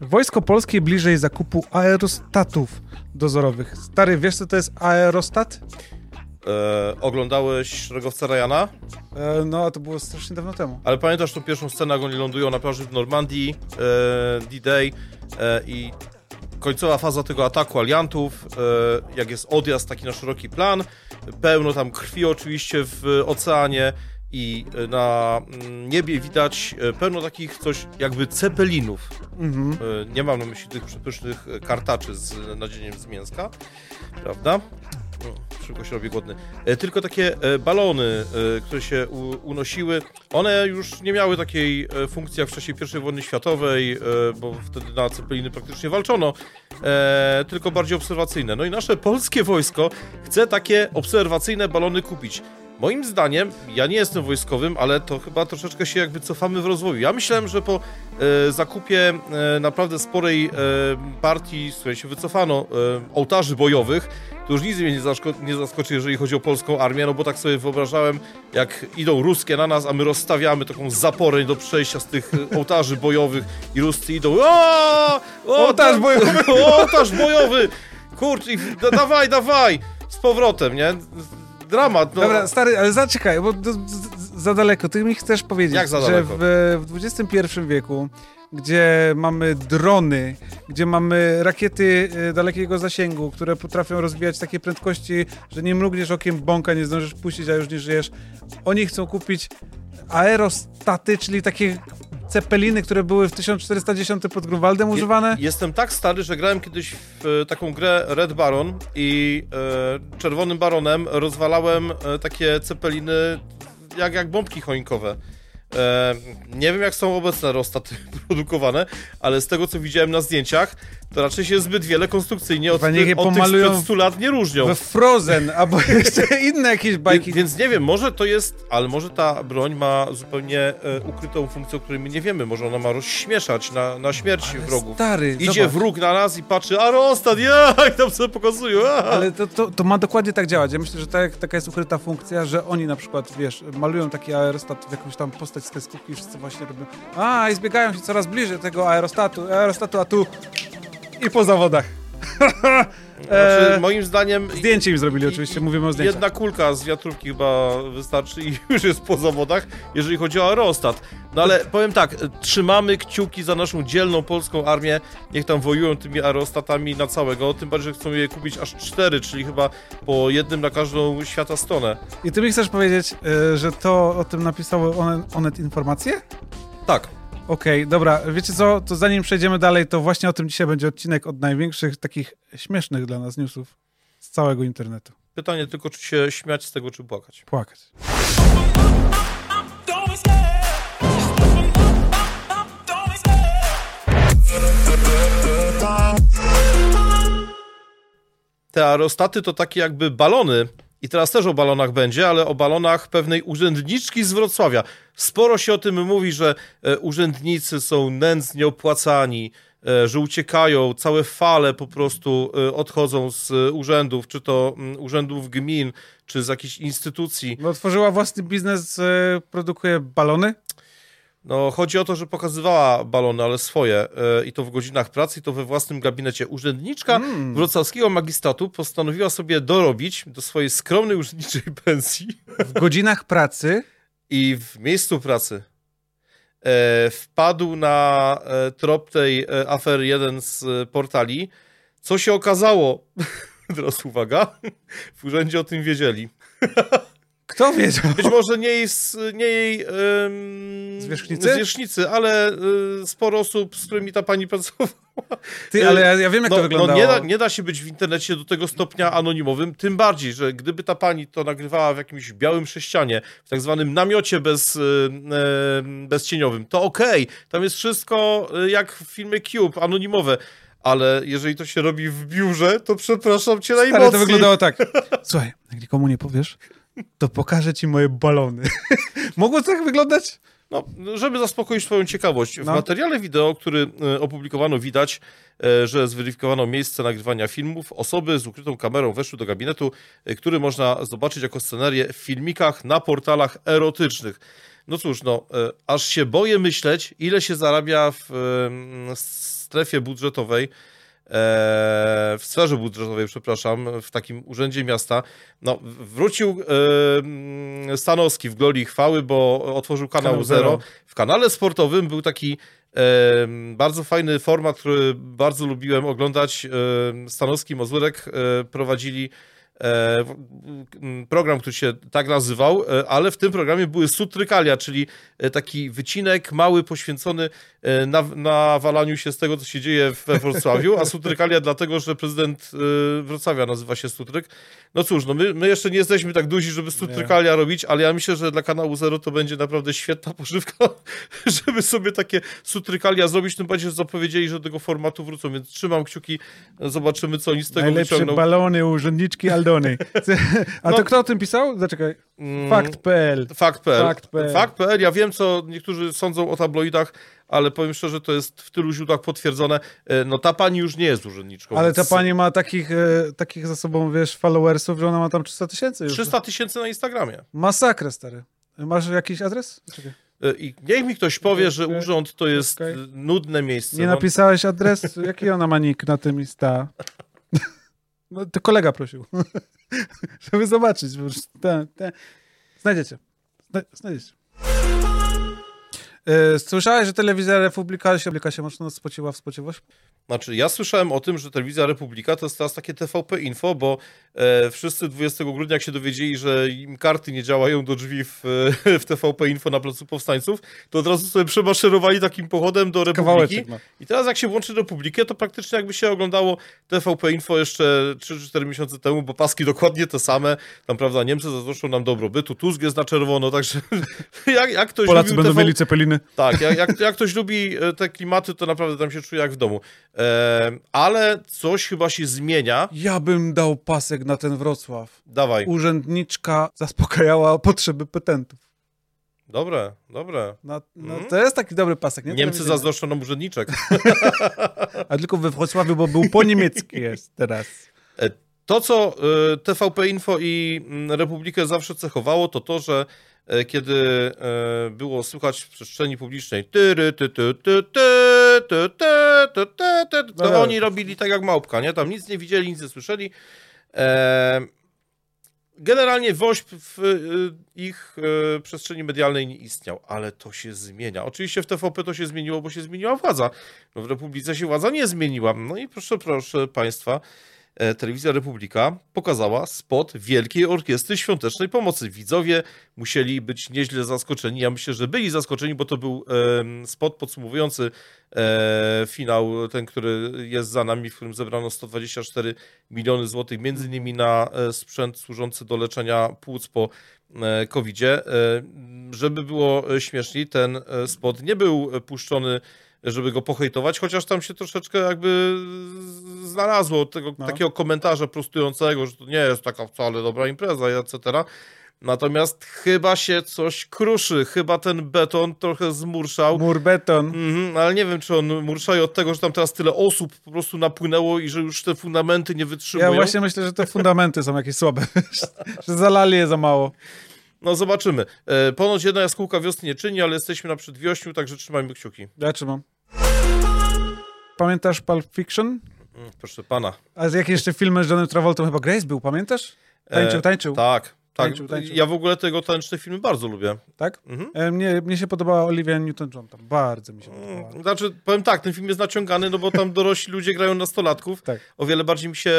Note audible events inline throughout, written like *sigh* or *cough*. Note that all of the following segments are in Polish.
Wojsko Polskie bliżej zakupu aerostatów dozorowych. Stary, wiesz co to jest aerostat? E, oglądałeś Szeregowca Ryana? E, no, to było strasznie dawno temu. Ale pamiętasz tą pierwszą scenę, jak oni lądują na plaży w Normandii, e, D-Day e, i końcowa faza tego ataku aliantów, e, jak jest odjazd taki na szeroki plan, pełno tam krwi oczywiście w oceanie i e, na mm, niebie widać e, pełno takich coś jakby cepelinów. Mhm. E, Nie mam na myśli tych przepysznych kartaczy z nadzieniem z mięska, prawda? O, Szybko się robi głodny. Tylko takie balony, które się unosiły, one już nie miały takiej funkcji jak w czasie I wojny światowej, bo wtedy na Cepeliny praktycznie walczono, tylko bardziej obserwacyjne. No i nasze polskie wojsko chce takie obserwacyjne balony kupić. Moim zdaniem, ja nie jestem wojskowym, ale to chyba troszeczkę się jakby cofamy w rozwoju. Ja myślałem, że po e, zakupie e, naprawdę sporej e, partii, z której się wycofano, e, ołtarzy bojowych, to już nic mnie nie, zaszko- nie zaskoczy, jeżeli chodzi o polską armię, no bo tak sobie wyobrażałem, jak idą ruskie na nas, a my rozstawiamy taką zaporę do przejścia z tych e, ołtarzy bojowych i ruscy idą o, Ołtarz bojowy! *laughs* Ołtarz bojowy! Kurczę, da, dawaj, dawaj! Z powrotem, nie? Dramat, no. Dobra, stary, ale zaczekaj, bo za daleko. Ty mi chcesz powiedzieć, Jak za że w, w XXI wieku, gdzie mamy drony, gdzie mamy rakiety e, dalekiego zasięgu, które potrafią rozwijać takie prędkości, że nie mrugniesz okiem bąka, nie zdążysz puścić, a już nie żyjesz. Oni chcą kupić aerostaty, czyli takie cepeliny, które były w 1410 pod Grunwaldem używane. Je, jestem tak stary, że grałem kiedyś w e, taką grę Red Baron i e, Czerwonym Baronem rozwalałem e, takie cepeliny jak, jak bombki choinkowe. E, nie wiem, jak są obecne rostaty *laughs* produkowane, ale z tego, co widziałem na zdjęciach, to raczej się zbyt wiele konstrukcyjnie od, tych- od tych pomalują sprzed 100 lat nie różnią. We Frozen, albo *laughs* jeszcze inne jakieś bajki. Więc, nie wiem, może to jest, ale może ta broń ma zupełnie e, ukrytą funkcję, o której my nie wiemy. Może ona ma rozśmieszać na, na śmierć Ale wrogów. Stary, Idzie zobacz. wróg na nas i patrzy, a Rostat, ja, i tam sobie pokazują. A. Ale to, to, to ma dokładnie tak działać. Ja myślę, że tak, taka jest ukryta funkcja, że oni na przykład, wiesz, malują taki aerostat w jakąś tam postać z kreskówki i wszyscy właśnie robią a i zbiegają się coraz bliżej tego aerostatu, aerostatu, a tu i po zawodach. *laughs* Znaczy, e, moim zdaniem Zdjęcie im zrobili oczywiście, mówimy o zdjęciach. jedna kulka z wiatrówki chyba wystarczy i *laughs* już jest po zawodach, jeżeli chodzi o aerostat. No ale powiem tak, trzymamy kciuki za naszą dzielną polską armię, niech tam wojują tymi aerostatami na całego, tym bardziej, że chcą je kupić aż cztery, czyli chyba po jednym na każdą świata stronę. I ty mi chcesz powiedzieć, e, że to o tym napisały one, Onet informacje? Tak. Okej, dobra, wiecie co, to zanim przejdziemy dalej, to właśnie o tym dzisiaj będzie odcinek od największych, takich śmiesznych dla nas newsów z całego internetu. Pytanie tylko, czy się śmiać z tego, czy płakać. Płakać. Te aerostaty to takie jakby balony. I teraz też o balonach będzie, ale o balonach pewnej urzędniczki z Wrocławia. Sporo się o tym mówi, że e, urzędnicy są nędznie opłacani, e, że uciekają, całe fale po prostu e, odchodzą z urzędów, czy to mm, urzędów gmin, czy z jakichś instytucji. Bo otworzyła własny biznes, produkuje balony. No, chodzi o to, że pokazywała balony, ale swoje, e, i to w godzinach pracy, i to we własnym gabinecie. Urzędniczka Mm. wrocławskiego magistratu postanowiła sobie dorobić do swojej skromnej urzędniczej pensji W godzinach pracy *laughs* i w miejscu pracy e, wpadł na e, trop tej e, afery jeden z e, portali. Co się okazało? *laughs* Teraz uwaga. *laughs* W urzędzie o tym wiedzieli. Kto wiedział? Być może nie jej, nie jej em, Zwierzchnicy? zwierzchnicy, ale e, sporo osób, z którymi ta pani pracowała. Ty, ale ja, ja wiem, jak no, to wyglądało. No nie, da, nie da się być w internecie do tego stopnia anonimowym, tym bardziej, że gdyby ta pani to nagrywała w jakimś białym sześcianie, w tak zwanym namiocie bez, e, e, bezcieniowym, to okej, tam jest wszystko e, jak w filmie Cube, anonimowe. Ale jeżeli to się robi w biurze, to przepraszam cię najmocniej. Ale to wyglądało tak. Słuchaj, jak nikomu nie powiesz, to pokażę ci moje balony. *laughs* Mogło to tak wyglądać? No, żeby zaspokoić swoją ciekawość. W No. materiale wideo, który e, opublikowano, widać, e, że zweryfikowano miejsce nagrywania filmów. Osoby z ukrytą kamerą weszły do gabinetu, e, który można zobaczyć jako scenerię w filmikach na portalach erotycznych. No cóż, no, aż się boję myśleć, ile się zarabia w strefie budżetowej, w sferze budżetowej, przepraszam, w takim urzędzie miasta. No, wrócił em, Stanowski w glorii chwały, bo otworzył kanał Kanał Zero. Zero. W kanale sportowym był taki em, bardzo fajny format, który bardzo lubiłem oglądać. Stanowski, Mazurek e, prowadzili program, który się tak nazywał, e, ale w tym programie były sutrykalia, czyli e, taki wycinek mały poświęcony e, na, nawalaniu się z tego, co się dzieje we Wrocławiu, a sutrykalia dlatego, że prezydent e, Wrocławia nazywa się Sutryk. No cóż, no my, my jeszcze nie jesteśmy tak duzi, żeby sutrykalia robić, ale ja myślę, że dla kanału Zero to będzie naprawdę świetna pożywka, *laughs* żeby sobie takie sutrykalia zrobić, tym bardziej, że zapowiedzieli, że do tego formatu wrócą, więc trzymam kciuki, zobaczymy, co oni z tego Najlepsze wyciągną. balony, urzędniczki *laughs* A No. to kto o tym pisał? Zaczekaj. Mm, Fakt.pl. Fakt.pl. Fakt.pl. Fakt.pl. Ja wiem, co niektórzy sądzą o tabloidach, ale powiem szczerze, to jest w tylu źródłach potwierdzone. E, No ta pani już nie jest urzędniczką. Ale ta więc pani ma takich, e, takich za sobą, wiesz, followersów, że ona ma tam 300 tysięcy już. 300 tysięcy na Instagramie. Masakrę, stary. Masz jakiś adres? Czekaj. E, I niech mi ktoś powie, że urząd to jest nudne miejsce. Nie No, napisałeś adres? Jaki ona ma nick na tym Insta? No, to kolega prosił. *laughs* Żeby zobaczyć. bo już. Znajdziecie. Zna- Znajdziecie. E, Słyszałeś, że telewizja Republika się, Republika się mocno spociła w spociwość? Znaczy, ja słyszałem o tym, że telewizja Republika to jest teraz takie TVP Info, bo e, wszyscy 20 grudnia, jak się dowiedzieli, że im karty nie działają do drzwi w, *laughs* w TVP Info na Placu Powstańców, to od razu sobie przemaszerowali takim pochodem do Republiki. Ma. I teraz jak się włączy Republikę, to praktycznie jakby się oglądało TVP Info jeszcze 3-4 miesiące temu, bo paski dokładnie te same. Tam, prawda, Niemcy zazdroszczą nam dobrobytu, Tusk jest na czerwono, także *laughs* jak, jak ktoś Polacy będą TV... mieli cepeliny. Tak, jak, jak, jak ktoś lubi e, te klimaty, to naprawdę tam się czuje jak w domu. E, ale coś chyba się zmienia. Ja bym dał pasek na ten Wrocław. Dawaj. Urzędniczka zaspokajała potrzeby petentów. Dobre, dobre. No, no, Mhm. To jest taki dobry pasek, nie? Niemcy zazdroszczą nam urzędniczek. *laughs* A tylko we Wrocławiu, bo był po niemiecki jest teraz. To, co e, TVP Info i mm, Republikę zawsze cechowało, to to, że e, kiedy e, było słychać w przestrzeni publicznej tyry, ty, ty, ty, ty, ty, ty, ty, ty, ty, to No. oni robili tak jak małpka, nie? Tam nic nie widzieli, nic nie słyszeli. E, Generalnie WOŚP w y, ich y, przestrzeni medialnej nie istniał, ale to się zmienia. Oczywiście w TVP to się zmieniło, bo się zmieniła władza. No w Republice się władza nie zmieniła. No i proszę, proszę Państwa, e, Telewizja Republika pokazała spot Wielkiej Orkiestry Świątecznej Pomocy. Widzowie musieli być nieźle zaskoczeni. Ja myślę, że byli zaskoczeni, bo to był spot podsumowujący e, finał, ten, który jest za nami, w którym zebrano 124 miliony złotych, między innymi na e, sprzęt służący do leczenia płuc po e, COVID-zie. E, Żeby było e, śmieszniej, ten e, spot nie był e, puszczony żeby go pohejtować, chociaż tam się troszeczkę jakby znalazło tego, No. takiego komentarza prostującego, że to nie jest taka wcale dobra impreza, etc. Natomiast chyba się coś kruszy, chyba ten beton trochę zmurszał. Mur beton. Mhm, ale nie wiem, czy on murszaje od tego, że tam teraz tyle osób po prostu napłynęło i że już te fundamenty nie wytrzymują. Ja właśnie myślę, że te fundamenty są jakieś słabe. *laughs* że zalali je za mało. No zobaczymy. E, ponoć jedna jaskółka wiosny nie czyni, ale jesteśmy na przedwiośniu, także trzymajmy kciuki. Ja trzymam. Pamiętasz Pulp Fiction? Mm, Proszę pana. A z jakie jeszcze filmy z Johnem Travoltą chyba Grace był, pamiętasz? Tańczył, E, tańczył. Tak, tak. Tańczył, tańczył. Ja w ogóle tego tańczne filmy bardzo lubię. Tak? Mhm. E, Mnie, mnie się podobała Olivia Newton-John tam. Bardzo mi się podobała. Mm, Znaczy, powiem tak, ten film jest naciągany, no bo tam dorośli ludzie grają nastolatków. Tak. O wiele bardziej mi się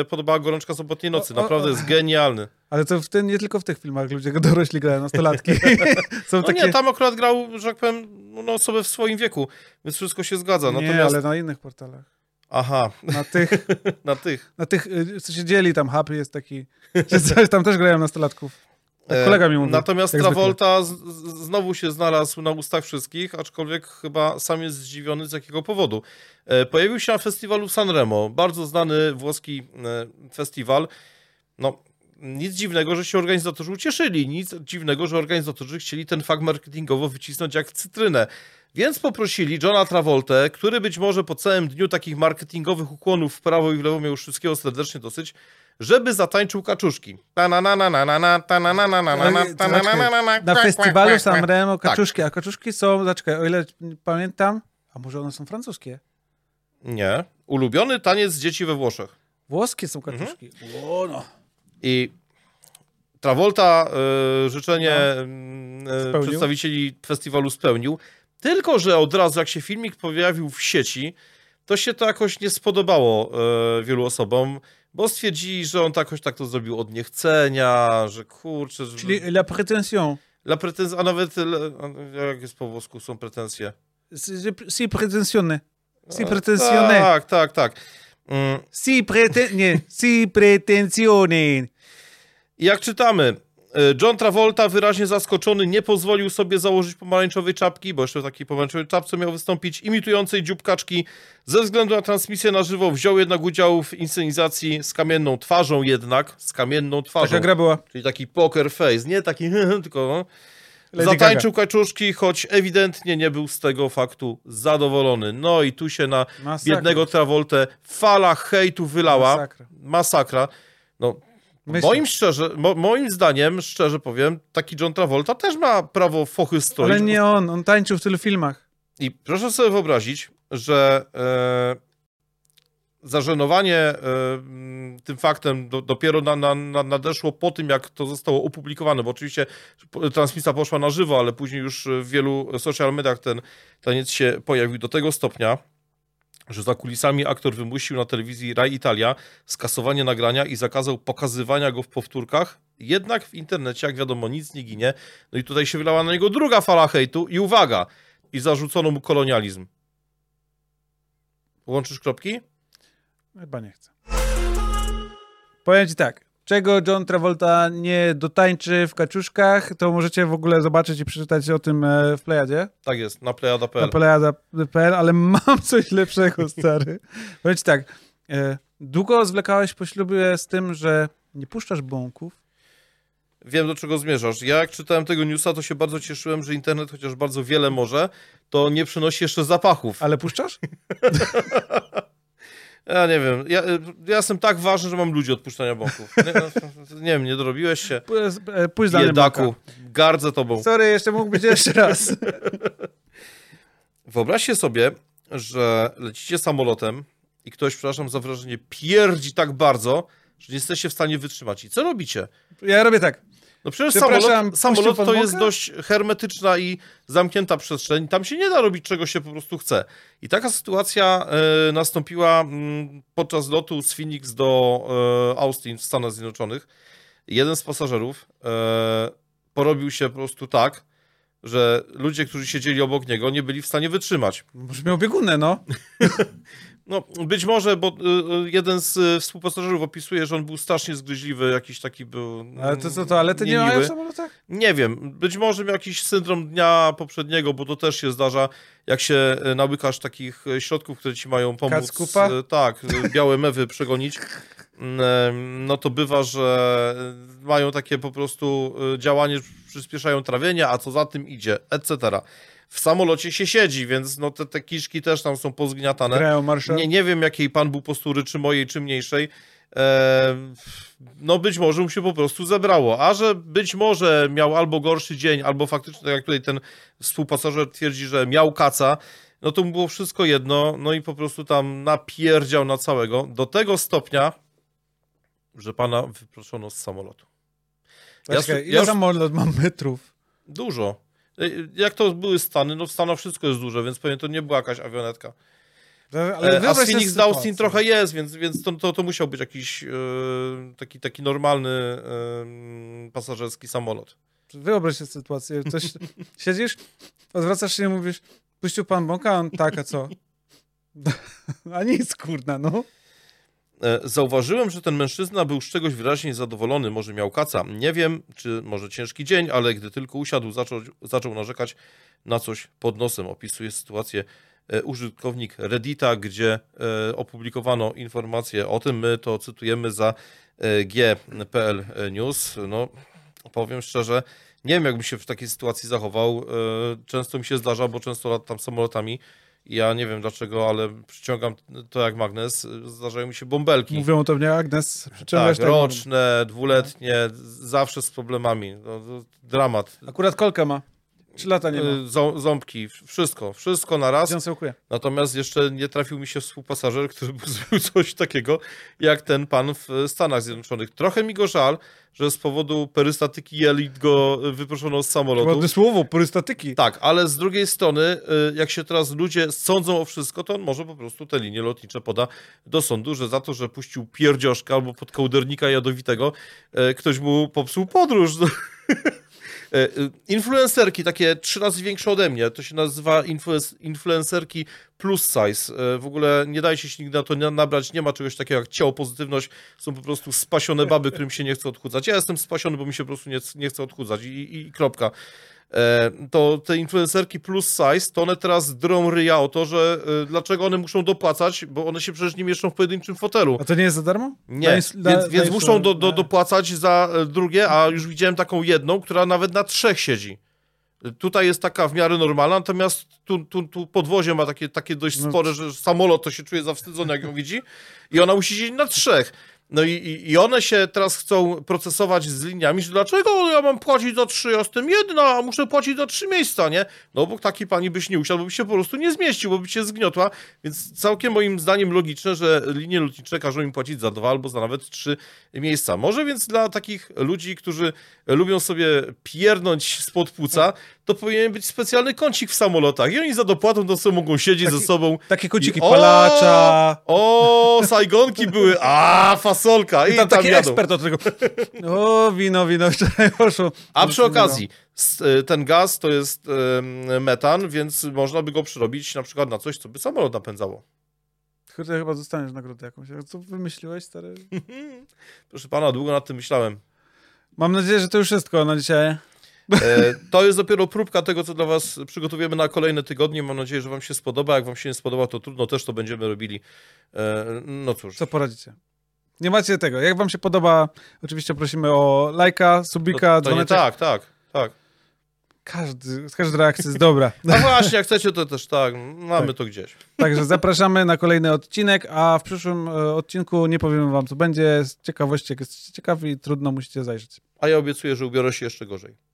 e, podobała Gorączka Sobotniej Nocy. O, o, Naprawdę o. jest genialny. Ale to w tym, nie tylko w tych filmach ludzie dorośli grają, nastolatki. *laughs* Są No takie... nie, tam akurat grał, że tak powiem, no osobę w swoim wieku, więc wszystko się zgadza. nie, Natomiast, ale na innych portalach. Aha, Na tych, *laughs* na tych. na tych, y, co się dzieli tam, Happy jest taki, *laughs* że coś tam też grają nastolatków. Tak E, kolega mi mówił. Natomiast. Travolta z, z, znowu się znalazł na ustach wszystkich, aczkolwiek chyba sam jest zdziwiony z jakiego powodu. E, pojawił się na festiwalu Sanremo, bardzo znany włoski e, festiwal. No, nic dziwnego, że się organizatorzy ucieszyli, nic dziwnego, że organizatorzy chcieli ten fakt marketingowo wycisnąć jak cytrynę. Więc poprosili Johna Travoltę, który być może po całym dniu takich marketingowych ukłonów w prawo i w lewo miał już wszystkiego serdecznie dosyć, żeby zatańczył kaczuszki. Na festiwalu. Sanremo Tak. kaczuszki, a kaczuszki są, zaczekaj, o ile pamiętam, a może one są francuskie? Nie. Ulubiony taniec dzieci we Włoszech. Włoskie są kaczuszki. Mhm. O, no. I Travolta y, życzenie No. y, Spełnił. przedstawicieli festiwalu spełnił. Tylko, że od razu jak się filmik pojawił w sieci, to się to jakoś nie spodobało y, wielu osobom, bo stwierdzili, że on jakoś tak to zrobił od niechcenia, że kurczę... że- Czyli la prétention. La pretens... A nawet, a jak jest po włosku, są pretensje. Si- prétentionne. Si A, prétentionne. Tak, tak, tak. Mm, Si preten... Nie. Si pretensione. I jak czytamy, y, John Travolta wyraźnie zaskoczony nie pozwolił sobie założyć pomarańczowej czapki, bo jeszcze w takiej pomarańczowej czapce miał wystąpić, imitującej dzióbkaczki. Ze względu na transmisję na żywo wziął jednak udział w inscenizacji z kamienną twarzą jednak, z kamienną twarzą. Taka gra była. Czyli taki poker face, nie taki *laughs* tylko... No. Lady Zatańczył kaczuszki, choć ewidentnie nie był z tego faktu zadowolony. No i tu się na Masakra. biednego Travoltę fala hejtu wylała. Masakra. Masakra. No, Myślę. moim szczerze, mo, moim zdaniem, szczerze powiem, taki John Travolta też ma prawo fochy stroić. Ale nie on, on tańczył w tylu filmach. I proszę sobie wyobrazić, że e, zażenowanie e, m, tym faktem do, dopiero na, na, na, nadeszło po tym, jak to zostało opublikowane, bo oczywiście transmisja poszła na żywo, ale później już w wielu social mediach ten taniec się pojawił do tego stopnia, że za kulisami aktor wymusił na telewizji Rai Italia skasowanie nagrania i zakazał pokazywania go w powtórkach. Jednak w internecie, jak wiadomo, nic nie ginie. No i tutaj się wylała na niego druga fala hejtu i uwaga, i zarzucono mu kolonializm. Łączysz kropki? Chyba nie chcę. Powiem ci tak. Czego John Travolta nie dotańczy w kaczuszkach, to możecie w ogóle zobaczyć i przeczytać o tym e, w Plejadzie. Tak jest, na Na plejada.pl. plejada.pl, ale *laughs* mam coś lepszego, *laughs* stary. Powiem ci tak. E, długo zwlekałeś po ślubie z tym, że nie puszczasz bąków, Wiem, do czego zmierzasz. Ja jak czytałem tego newsa, to się bardzo cieszyłem, że internet, chociaż bardzo wiele może, to nie przynosi jeszcze zapachów. ale puszczasz? *laughs* Ja nie wiem, ja, ja jestem tak ważny, że mam ludzi od puszczania bąków. Nie, no, nie wiem, nie dorobiłeś się. Pójdź za bąka. gardzę tobą. Sorry, jeszcze mógł być jeszcze raz. *laughs* Wyobraźcie sobie, że lecicie samolotem i ktoś, przepraszam za wrażenie, pierdzi tak bardzo, że nie jesteście w stanie wytrzymać. I co robicie? Ja robię tak. No przecież samolot, samolot to jest dość hermetyczna i zamknięta przestrzeń. Tam się nie da robić czego się po prostu chce. I taka sytuacja e, nastąpiła mm, podczas lotu z Phoenix do e, Austin w Stanach Zjednoczonych. Jeden z pasażerów e, porobił się po prostu tak, że ludzie, którzy siedzieli obok niego, nie byli w stanie wytrzymać. Może miał biegunę, no. *laughs* No, być może, bo y, y, jeden z y, współpasażerów opisuje, że on był strasznie zgryźliwy, jakiś taki był. Ale to co, toalety nie mają w samolotach? Nie wiem, być może miał jakiś syndrom dnia poprzedniego, bo to też się zdarza, jak się nałykasz takich środków, które ci mają pomóc. Kackupa? Tak, białe mewy przegonić. Mm, No to bywa, że mają takie po prostu działanie, przyspieszają trawienie, a co za tym idzie, etc. W samolocie się siedzi, więc no te, te kiszki też tam są pozgniatane. Grają marszał. Nie, nie wiem, jakiej pan był postury, czy mojej, czy mniejszej. E, no być może mu się po prostu zebrało. A że być może miał albo gorszy dzień, albo faktycznie, tak jak tutaj ten współpasażer twierdzi, że miał kaca, no to mu było wszystko jedno, no i po prostu tam napierdział na całego, do tego stopnia, że pana wyproszono z samolotu. Ja ile ja już- samolot ma metrów? Dużo. E, Jak to były Stany? No w Stanach wszystko jest duże, więc pewnie to nie była jakaś awionetka. Ale Ale a wyobraź z Phoenix sytuację. trochę jest, więc, więc to, to, to musiał być jakiś e, taki, taki normalny e, pasażerski samolot. Wyobraź sobie sytuację. Coś, *laughs* siedzisz, odwracasz się i mówisz, puścił pan bąka? A On tak, a co? *laughs* A nic, kurna, no. E, Zauważyłem, że ten mężczyzna był z czegoś wyraźnie zadowolony, może miał kaca. Nie wiem, czy może ciężki dzień, ale gdy tylko usiadł, zaczął, zaczął narzekać na coś pod nosem. Opisuje sytuację e, użytkownik Reddita, gdzie e, opublikowano informację o tym. My to cytujemy za g.pl News. No, powiem szczerze, nie wiem, jakbym się w takiej sytuacji zachował. Często mi się zdarza, bo często latam samolotami Ja nie wiem dlaczego, ale przyciągam to jak magnes. Zdarzają mi się bąbelki. Mówią to mnie Agnes. tak, Przyciągasz roczne, dwuletnie, zawsze z problemami. No, dramat. Akurat kolkę ma. Trzy lata nie ma. Y, ząb- Ząbki, wszystko, wszystko na raz. Ukuje? Natomiast jeszcze nie trafił mi się współpasażer, który by *laughs* zrobił coś takiego, jak ten pan w Stanach Zjednoczonych. Trochę mi go żal, że z powodu perystatyki jelit go wyproszono z samolotu. Ładne słowo, purystatyki. Tak, ale z drugiej strony, y, jak się teraz ludzie sądzą o wszystko, to on może po prostu te linie lotnicze poda do sądu, że za to, że puścił pierdzioszka albo pod kołdernika jadowitego, y, ktoś mu popsuł podróż. *laughs* E, y, Influencerki, takie trzy razy większe ode mnie, to się nazywa influencerki plus size. E, W ogóle nie dajcie się nigdy na to na- nabrać, nie ma czegoś takiego jak ciało pozytywność, są po prostu spasione baby, którym się nie chce odchudzać. Ja jestem spasiony, bo mi się po prostu nie, nie chce odchudzać i, i, i kropka. E, To te influencerki plus size, to one teraz drą ryja o to, że e, dlaczego one muszą dopłacać, bo one się przecież nie mieszczą w pojedynczym fotelu. A to nie jest za darmo? Nie, dla- więc, więc muszą do, do, dopłacać za e, drugie, a już widziałem taką jedną, która nawet na trzech siedzi. Tutaj jest taka w miarę normalna, natomiast tu, tu, tu podwozie ma takie, takie dość No. spore, że samolot to się czuje zawstydzony, jak ją widzi i ona musi siedzieć na trzech. No i, i, one się teraz chcą procesować z liniami, że dlaczego ja mam płacić za trzy, ja jestem jedna, a muszę płacić za trzy miejsca, nie? No bo taki pani byś nie usiadł, bo by się po prostu nie zmieścił, bo by się zgniotła, więc całkiem moim zdaniem logiczne, że linie lotnicze każą im płacić za dwa albo za nawet trzy miejsca. Może więc dla takich ludzi, którzy lubią sobie piernąć spod płuca, to powinien być specjalny kącik w samolotach i oni za dopłatą to sobie mogą siedzieć Taki- ze sobą. Takie kociki I- o! palacza. O, sajgonki były, a fasolka i, I tam tam taki jadą. ekspert od tego. O, wino, wino, *laughs* wczoraj poszło. A przy okazji, y, ten gaz to jest em, metan, więc można by go przerobić na przykład na coś, co by samolot napędzało. Kurde, chyba dostaniesz nagrodę jakąś. Co wymyśliłeś, stary? *laughs* Proszę pana, długo nad tym myślałem. Mam nadzieję, że to już wszystko na dzisiaj. E, to jest dopiero próbka tego, co dla was przygotowujemy na kolejne tygodnie. Mam nadzieję, że wam się spodoba. Jak wam się nie spodoba, to trudno, też to będziemy robili. E, no cóż. Co poradzicie? Nie macie tego. Jak wam się podoba, oczywiście prosimy o lajka, subika, to, to dzwoneczek. tak, tak, tak. Każdy, każda reakcja jest dobra. *laughs* No właśnie, jak chcecie, to też tak. Mamy Tak. to gdzieś. Także zapraszamy na kolejny odcinek, a w przyszłym e, odcinku nie powiemy wam, co będzie. Z ciekawości, jak jesteście ciekawi, trudno musicie zajrzeć. A ja obiecuję, że ubiorę się jeszcze gorzej.